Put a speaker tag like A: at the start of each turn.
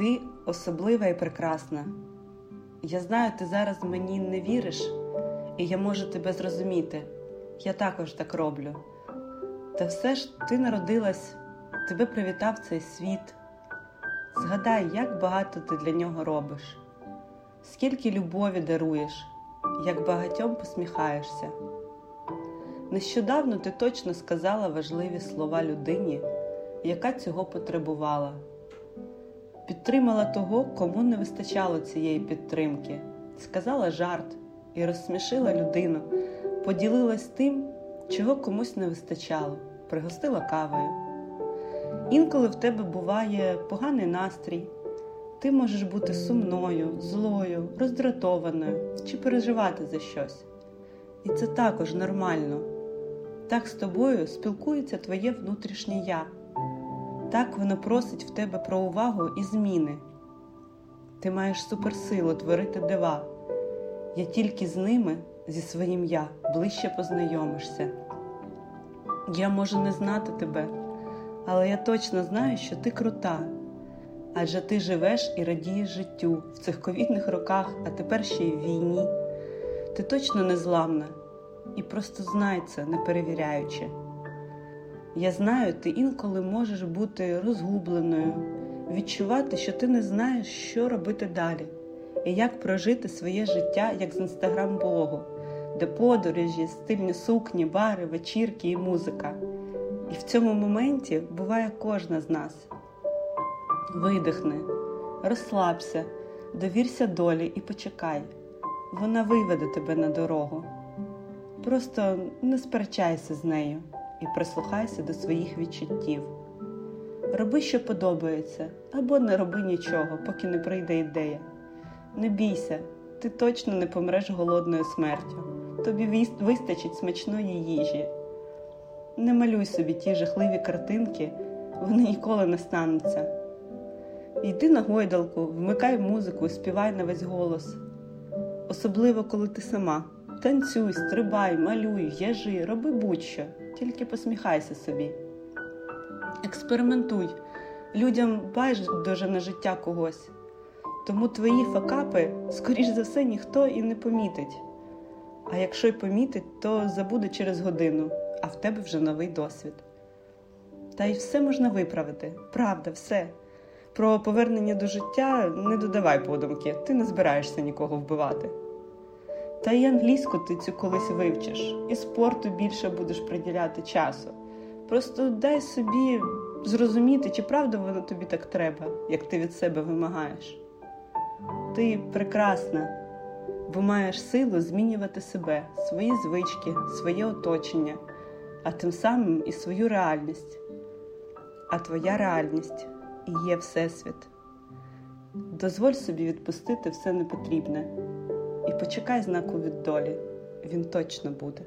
A: Ти особлива і прекрасна. Я знаю, ти зараз мені не віриш, і я можу тебе зрозуміти. Я також так роблю. Та все ж ти народилась, тебе привітав цей світ. Згадай, як багато ти для нього робиш, скільки любові даруєш, як багатьом посміхаєшся. Нещодавно ти точно сказала важливі слова людині, яка цього потребувала. Підтримала того, кому не вистачало цієї підтримки, сказала жарт і розсмішила людину, поділилась тим, чого комусь не вистачало, пригостила кавою. Інколи в тебе буває поганий настрій, ти можеш бути сумною, злою, роздратованою чи переживати за щось. І це також нормально. Так з тобою спілкується твоє внутрішнє я. Так воно просить в тебе про увагу і зміни. Ти маєш суперсилу творити дива. Я тільки з ними, зі своїм я, ближче познайомишся. Я можу не знати тебе, але я точно знаю, що ти крута. Адже ти живеш і радієш життю в цих ковідних роках, а тепер ще й в війні. Ти точно незламна і просто знай це, не перевіряючи. Я знаю, ти інколи можеш бути розгубленою, відчувати, що ти не знаєш, що робити далі, і як прожити своє життя, як з інстаграм-блогу, де подорожі, стильні сукні, бари, вечірки і музика. І в цьому моменті буває кожна з нас. Видихни, розслабся, довірся долі і почекай. Вона виведе тебе на дорогу. Просто не сперечайся з нею і прислухайся до своїх відчуттів. Роби, що подобається, або не роби нічого, поки не прийде ідея. Не бійся, ти точно не помреш голодною смертю, тобі вистачить смачної їжі. Не малюй собі ті жахливі картинки, вони ніколи не стануться. Йди на гойдалку, вмикай музику, співай на весь голос. Особливо, коли ти сама. Танцюй, стрибай, малюй, в'яжи, роби будь-що, тільки посміхайся собі. Експериментуй, людям байдуже на життя когось. Тому твої факапи, скоріш за все, ніхто і не помітить. А якщо й помітить, то забуде через годину, а в тебе вже новий досвід. Та й все можна виправити, правда, все. Про повернення до життя не додавай подумки, ти не збираєшся нікого вбивати. Та й англійську ти цю колись вивчиш, і спорту більше будеш приділяти часу. Просто дай собі зрозуміти, чи правда воно тобі так треба, як ти від себе вимагаєш. Ти прекрасна, бо маєш силу змінювати себе, свої звички, своє оточення, а тим самим і свою реальність. А твоя реальність і є Всесвіт. Дозволь собі відпустити все непотрібне і почекай знаку від долі, він точно буде.